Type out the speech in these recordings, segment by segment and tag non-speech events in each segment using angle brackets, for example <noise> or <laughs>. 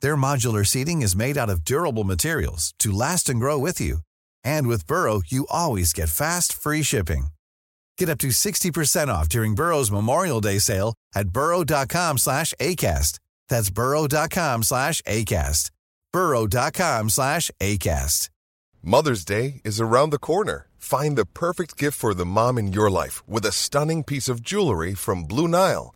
Their modular seating is made out of durable materials to last and grow with you. And with Burrow, you always get fast, free shipping. Get up to 60% off during Burrow's Memorial Day sale at burrow.com slash ACAST. That's burrow.com slash ACAST. burrow.com slash ACAST. Mother's Day is around the corner. Find the perfect gift for the mom in your life with a stunning piece of jewelry from Blue Nile.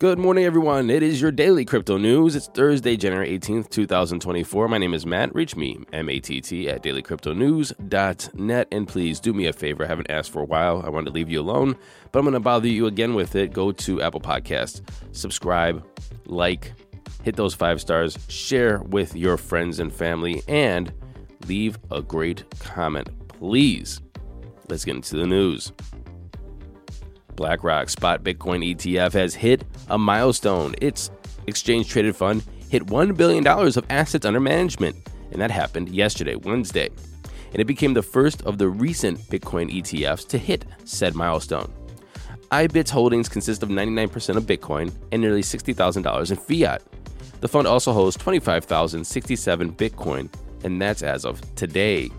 Good morning, everyone. It is your daily crypto news. It's Thursday, January 18th, 2024. My name is Matt. Reach me, M A T T, at dailycryptonews.net. And please do me a favor. I haven't asked for a while. I wanted to leave you alone, but I'm going to bother you again with it. Go to Apple Podcast, subscribe, like, hit those five stars, share with your friends and family, and leave a great comment, please. Let's get into the news. BlackRock Spot Bitcoin ETF has hit a milestone. Its exchange traded fund hit $1 billion of assets under management, and that happened yesterday, Wednesday. And it became the first of the recent Bitcoin ETFs to hit said milestone. iBit's holdings consist of 99% of Bitcoin and nearly $60,000 in fiat. The fund also holds 25,067 Bitcoin, and that's as of today.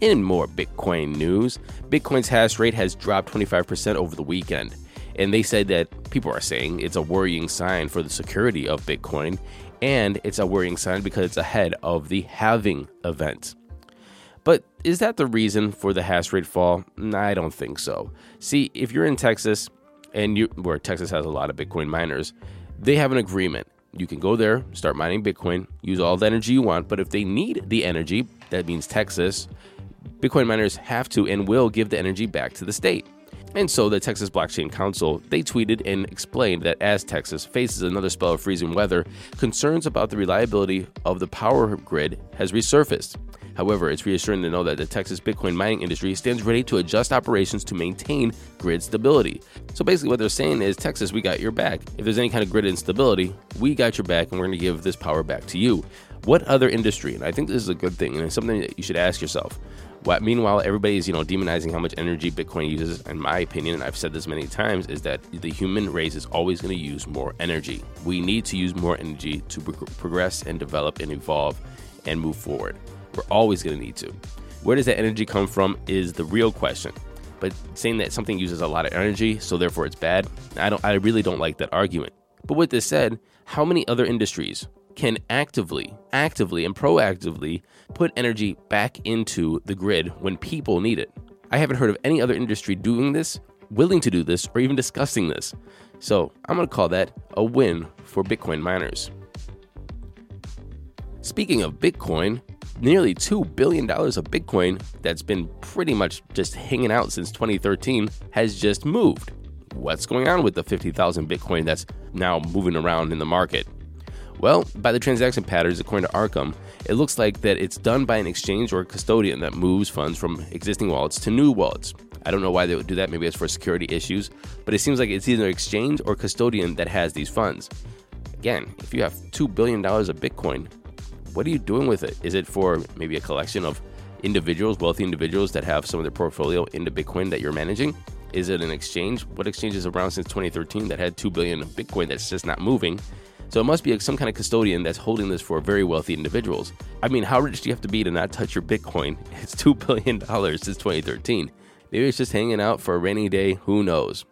In more Bitcoin news, Bitcoin's hash rate has dropped 25% over the weekend. And they said that people are saying it's a worrying sign for the security of Bitcoin, and it's a worrying sign because it's ahead of the halving event. But is that the reason for the hash rate fall? I don't think so. See, if you're in Texas, and you where Texas has a lot of Bitcoin miners, they have an agreement. You can go there, start mining Bitcoin, use all the energy you want, but if they need the energy, that means Texas, Bitcoin miners have to and will give the energy back to the state. And so the Texas Blockchain Council, they tweeted and explained that as Texas faces another spell of freezing weather, concerns about the reliability of the power grid has resurfaced. However, it's reassuring to know that the Texas Bitcoin mining industry stands ready to adjust operations to maintain grid stability. So basically, what they're saying is Texas, we got your back. If there's any kind of grid instability, we got your back and we're going to give this power back to you. What other industry, and I think this is a good thing, and it's something that you should ask yourself, what, meanwhile, everybody's you know demonizing how much energy Bitcoin uses. In my opinion, and I've said this many times, is that the human race is always going to use more energy. We need to use more energy to pro- progress and develop and evolve and move forward. We're always going to need to. Where does that energy come from is the real question. But saying that something uses a lot of energy, so therefore it's bad, I don't. I really don't like that argument. But with this said, how many other industries can actively, actively, and proactively put energy back into the grid when people need it. I haven't heard of any other industry doing this, willing to do this, or even discussing this. So I'm going to call that a win for Bitcoin miners. Speaking of Bitcoin, nearly $2 billion of Bitcoin that's been pretty much just hanging out since 2013 has just moved. What's going on with the 50,000 Bitcoin that's now moving around in the market? Well, by the transaction patterns, according to Arkham, it looks like that it's done by an exchange or custodian that moves funds from existing wallets to new wallets. I don't know why they would do that. Maybe it's for security issues, but it seems like it's either an exchange or custodian that has these funds. Again, if you have $2 billion of Bitcoin, what are you doing with it? Is it for maybe a collection of individuals, wealthy individuals that have some of their portfolio into Bitcoin that you're managing? Is it an exchange? What exchange is around since 2013 that had 2 billion of Bitcoin that's just not moving? So it must be some kind of custodian that's holding this for very wealthy individuals. I mean, how rich do you have to be to not touch your Bitcoin? <laughs> It's $2 billion since 2013. Maybe it's just hanging out for a rainy day. Who knows?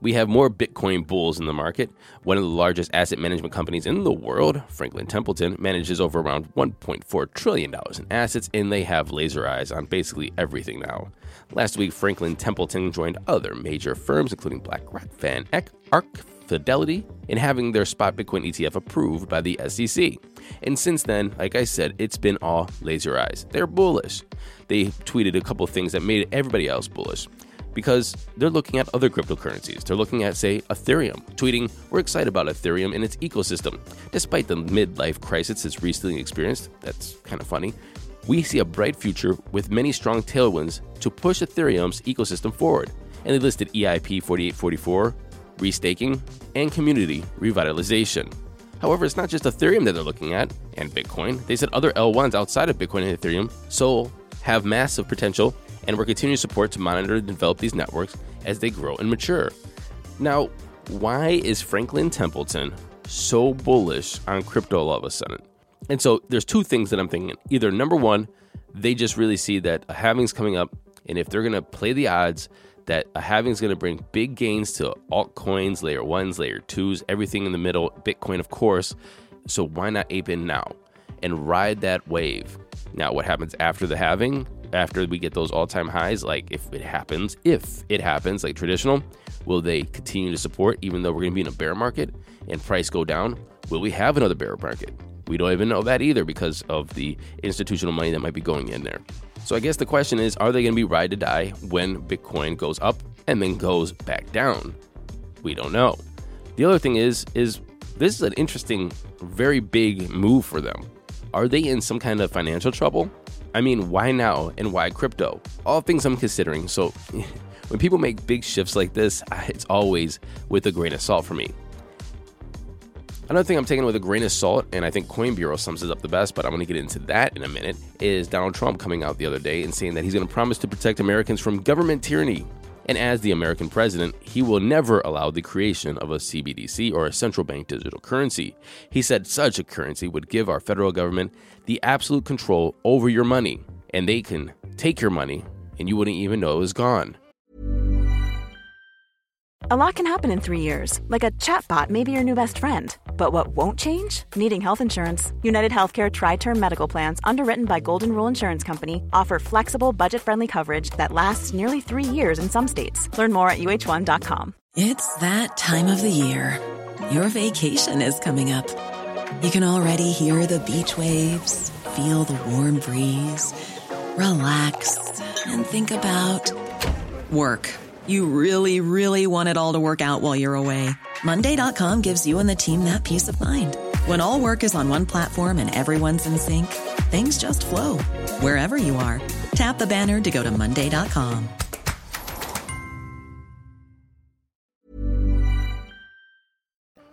We have more Bitcoin bulls in the market. One of the largest asset management companies in the world, Franklin Templeton, manages over around $1.4 trillion in assets, and they have laser eyes on basically everything now. Last week, Franklin Templeton joined other major firms, including BlackRock, Van Eck, ARK, Fidelity in having their spot Bitcoin ETF approved by the SEC. And since then, like I said, it's been all laser eyes. They're bullish. They tweeted a couple things that made everybody else bullish because they're looking at other cryptocurrencies. They're looking at, say, Ethereum, tweeting, We're excited about Ethereum and its ecosystem. Despite the midlife crisis it's recently experienced, that's kind of funny, we see a bright future with many strong tailwinds to push Ethereum's ecosystem forward. And they listed EIP 4844, restaking, and community revitalization. However, it's not just Ethereum that they're looking at and Bitcoin. They said other L1s outside of Bitcoin and Ethereum, Sol, have massive potential and we're continuing support to monitor and develop these networks as they grow and mature. Now, why is Franklin Templeton so bullish on crypto all of a sudden? And so there's two things that I'm thinking. Either number one, they just really see that a halving's coming up, and if they're gonna play the odds, that a halving is going to bring big gains to altcoins, layer ones, layer twos, everything in the middle, Bitcoin, of course. So why not ape in now and ride that wave? Now, what happens after the halving? After we get those all time highs, like if it happens, if it happens, like traditional, will they continue to support even though we're going to be in a bear market and price go down? Will we have another bear market? We don't even know that either because of the institutional money that might be going in there. So I guess the question is are they going to be ride to die when Bitcoin goes up and then goes back down? We don't know. The other thing is is this is an interesting very big move for them. Are they in some kind of financial trouble? I mean, why now and why crypto? All things I'm considering. So <laughs> when people make big shifts like this, it's always with a grain of salt for me. Another thing I'm taking with a grain of salt, and I think Coin Bureau sums it up the best, but I'm going to get into that in a minute, is Donald Trump coming out the other day and saying that he's going to promise to protect Americans from government tyranny. And as the American president, he will never allow the creation of a CBDC or a central bank digital currency. He said such a currency would give our federal government the absolute control over your money, and they can take your money and you wouldn't even know it was gone. A lot can happen in three years, like a chatbot may be your new best friend. But what won't change? Needing health insurance. United Healthcare Tri Term Medical Plans, underwritten by Golden Rule Insurance Company, offer flexible, budget friendly coverage that lasts nearly three years in some states. Learn more at uh1.com. It's that time of the year. Your vacation is coming up. You can already hear the beach waves, feel the warm breeze, relax, and think about work. You really, really want it all to work out while you're away. Monday.com gives you and the team that peace of mind. When all work is on one platform and everyone's in sync, things just flow wherever you are. Tap the banner to go to Monday.com.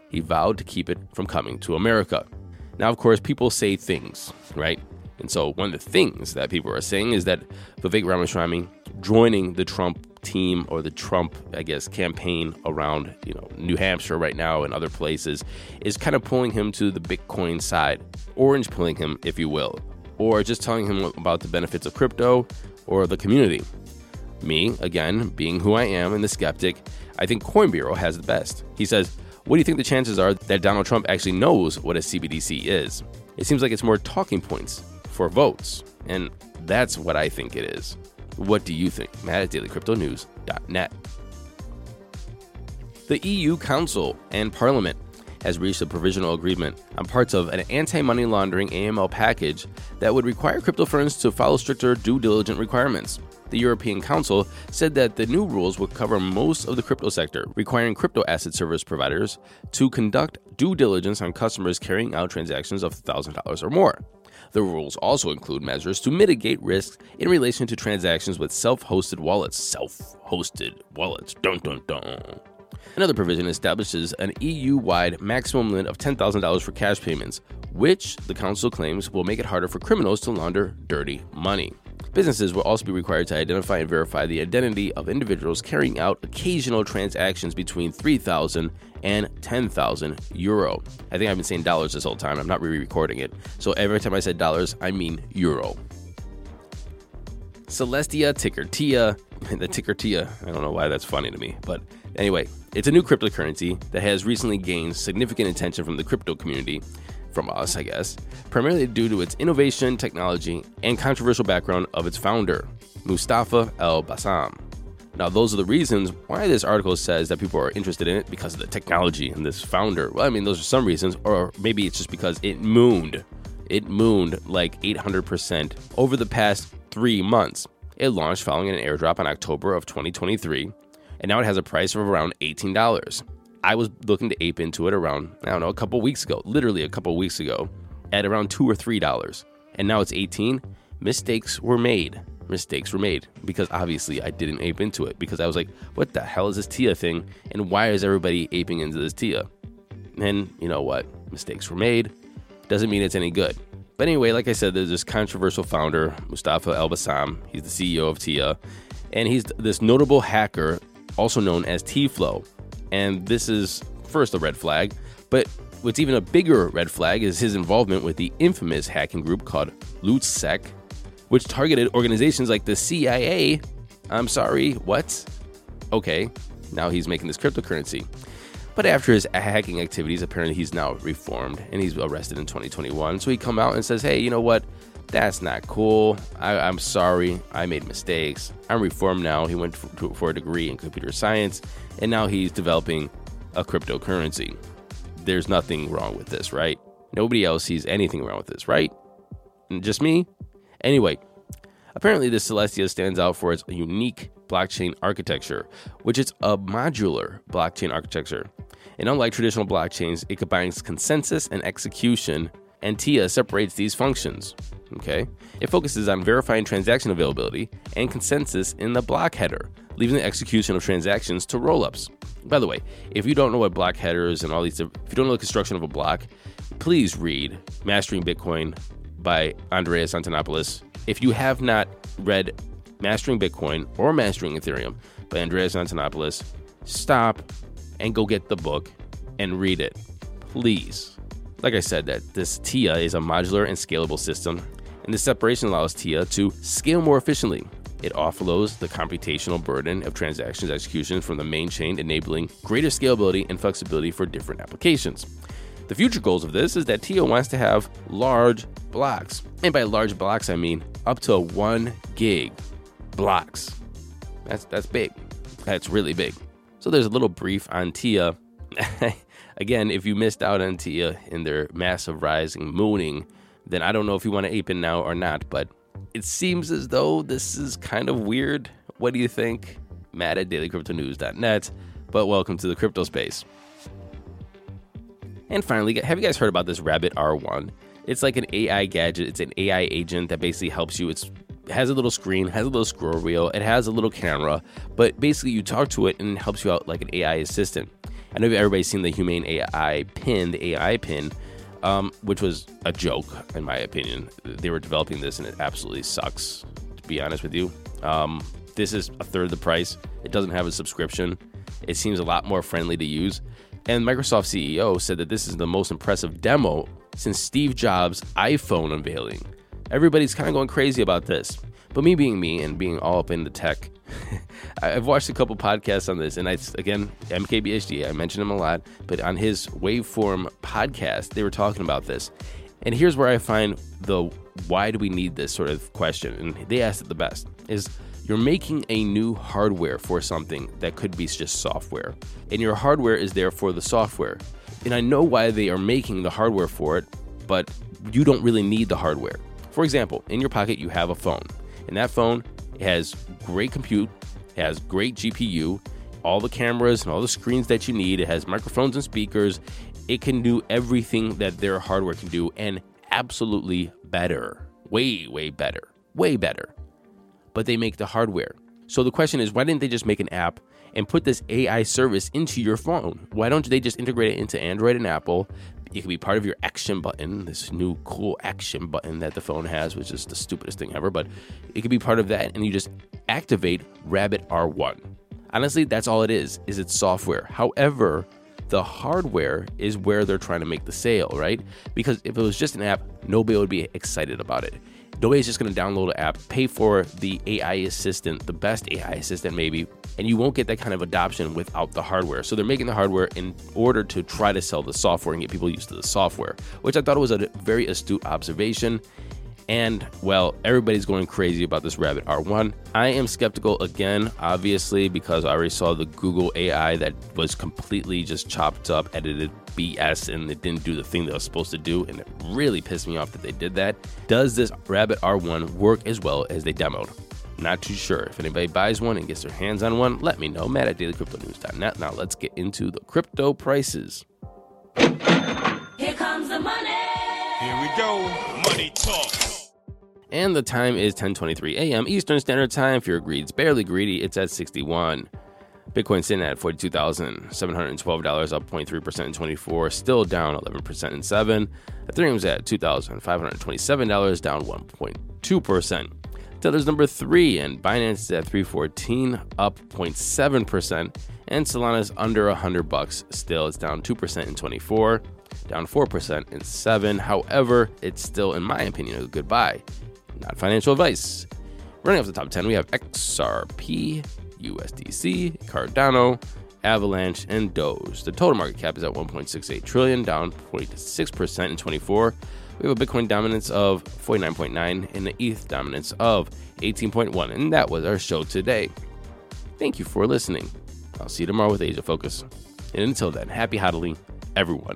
He vowed to keep it from coming to America. Now, of course, people say things, right? And so one of the things that people are saying is that Vivek Ramaswamy joining the Trump team or the Trump, I guess, campaign around, you know, New Hampshire right now and other places is kind of pulling him to the Bitcoin side, orange pulling him, if you will, or just telling him about the benefits of crypto or the community. Me, again, being who I am and the skeptic, I think Coin Bureau has the best. He says, What do you think the chances are that Donald Trump actually knows what a CBDC is? It seems like it's more talking points for votes, and that's what I think it is. What do you think? Matt at dailycryptonews.net. The EU Council and Parliament has reached a provisional agreement on parts of an anti money laundering AML package that would require crypto firms to follow stricter due diligence requirements. The European Council said that the new rules would cover most of the crypto sector, requiring crypto asset service providers to conduct due diligence on customers carrying out transactions of $1,000 or more. The rules also include measures to mitigate risks in relation to transactions with self hosted wallets. Self hosted wallets. Dun dun dun. Another provision establishes an EU wide maximum limit of $10,000 for cash payments, which the Council claims will make it harder for criminals to launder dirty money. Businesses will also be required to identify and verify the identity of individuals carrying out occasional transactions between 3,000 and 10,000 euro. I think I've been saying dollars this whole time. I'm not re recording it. So every time I said dollars, I mean euro. Celestia ticker Tia, <laughs> the ticker Tia. I don't know why that's funny to me, but anyway, it's a new cryptocurrency that has recently gained significant attention from the crypto community from us, I guess, primarily due to its innovation, technology, and controversial background of its founder, Mustafa El Bassam. Now, those are the reasons why this article says that people are interested in it because of the technology and this founder. Well, I mean, those are some reasons, or maybe it's just because it mooned. It mooned like 800% over the past three months. It launched following an airdrop in October of 2023, and now it has a price of around $18. I was looking to ape into it around, I don't know, a couple weeks ago, literally a couple weeks ago, at around two or three dollars. And now it's 18. Mistakes were made. Mistakes were made because obviously I didn't ape into it because I was like, what the hell is this TIA thing? And why is everybody aping into this TIA? And you know what? Mistakes were made. Doesn't mean it's any good. But anyway, like I said, there's this controversial founder, Mustafa El Bassam. He's the CEO of TIA. And he's this notable hacker, also known as T-Flow and this is first a red flag, but what's even a bigger red flag is his involvement with the infamous hacking group called LulzSec, which targeted organizations like the CIA. I'm sorry, what? Okay, now he's making this cryptocurrency. But after his hacking activities, apparently he's now reformed and he's arrested in 2021. So he come out and says, "Hey, you know what? That's not cool. I, am sorry. I made mistakes. I'm reformed now." He went for, for a degree in computer science and now he's developing a cryptocurrency. There's nothing wrong with this, right? Nobody else sees anything wrong with this, right? Just me? Anyway, apparently the Celestia stands out for its unique blockchain architecture, which is a modular blockchain architecture. And unlike traditional blockchains, it combines consensus and execution, and TIA separates these functions. Okay? It focuses on verifying transaction availability and consensus in the block header, leaving the execution of transactions to rollups. By the way, if you don't know what block headers and all these, if you don't know the construction of a block, please read Mastering Bitcoin by Andreas Antonopoulos. If you have not read Mastering Bitcoin or Mastering Ethereum by Andreas Antonopoulos, stop and go get the book and read it, please. Like I said, that this TIA is a modular and scalable system, and this separation allows TIA to scale more efficiently it offloads the computational burden of transactions execution from the main chain, enabling greater scalability and flexibility for different applications. The future goals of this is that TIA wants to have large blocks. And by large blocks, I mean up to one gig blocks. That's, that's big. That's really big. So there's a little brief on TIA. <laughs> Again, if you missed out on TIA in their massive rising mooning, then I don't know if you want to ape in now or not, but it seems as though this is kind of weird. What do you think? Matt at dailycryptonews.net. But welcome to the crypto space. And finally, have you guys heard about this Rabbit R1? It's like an AI gadget. It's an AI agent that basically helps you. It's it has a little screen, has a little scroll wheel, it has a little camera, but basically you talk to it and it helps you out like an AI assistant. I know everybody's seen the Humane AI pin, the AI pin, um, which was a joke in my opinion. They were developing this and it absolutely sucks. To be honest with you, um, this is a third of the price. It doesn't have a subscription. It seems a lot more friendly to use. And Microsoft CEO said that this is the most impressive demo since Steve Jobs' iPhone unveiling. Everybody's kind of going crazy about this. But me being me and being all up in the tech, <laughs> I've watched a couple podcasts on this, and I again MKBHD. I mentioned him a lot, but on his Waveform podcast, they were talking about this. And here's where I find the why do we need this sort of question, and they asked it the best: is you're making a new hardware for something that could be just software, and your hardware is there for the software. And I know why they are making the hardware for it, but you don't really need the hardware. For example, in your pocket you have a phone, and that phone has great compute, has great GPU, all the cameras and all the screens that you need. It has microphones and speakers. It can do everything that their hardware can do and absolutely better. Way, way better. Way better. But they make the hardware. So the question is, why didn't they just make an app and put this AI service into your phone? Why don't they just integrate it into Android and Apple? It could be part of your action button, this new cool action button that the phone has, which is the stupidest thing ever, but it could be part of that and you just activate Rabbit R1. Honestly, that's all it is, is it's software. However, the hardware is where they're trying to make the sale, right? Because if it was just an app, nobody would be excited about it. Nobody's just going to download an app, pay for the AI assistant, the best AI assistant maybe, and you won't get that kind of adoption without the hardware. So they're making the hardware in order to try to sell the software and get people used to the software, which I thought was a very astute observation. And well, everybody's going crazy about this Rabbit R1. I am skeptical again, obviously, because I already saw the Google AI that was completely just chopped up, edited BS, and it didn't do the thing that it was supposed to do. And it really pissed me off that they did that. Does this Rabbit R1 work as well as they demoed? Not too sure. If anybody buys one and gets their hands on one, let me know. Matt at dailycryptonews.net. Now let's get into the crypto prices. Here comes the money. Here we go. Money talk. And the time is 10:23 a.m. Eastern Standard Time. If you're greed's barely greedy, it's at 61. Bitcoin sitting at $42,712, up 0.3% in 24, still down 11% in 7. Ethereum's at $2,527, down 1.2%. Tether's number 3, and Binance is at 314, up 0.7%. And Solana's under 100 bucks, still it's down 2% in 24, down 4% in 7. However, it's still, in my opinion, a good buy. Not financial advice. Running off the top 10, we have XRP, USDC, Cardano, Avalanche, and Doge. The total market cap is at 1.68 trillion, down 0.6% in 24. We have a Bitcoin dominance of 49.9 and an ETH dominance of 18.1. And that was our show today. Thank you for listening. I'll see you tomorrow with Asia Focus. And until then, happy hodling, everyone.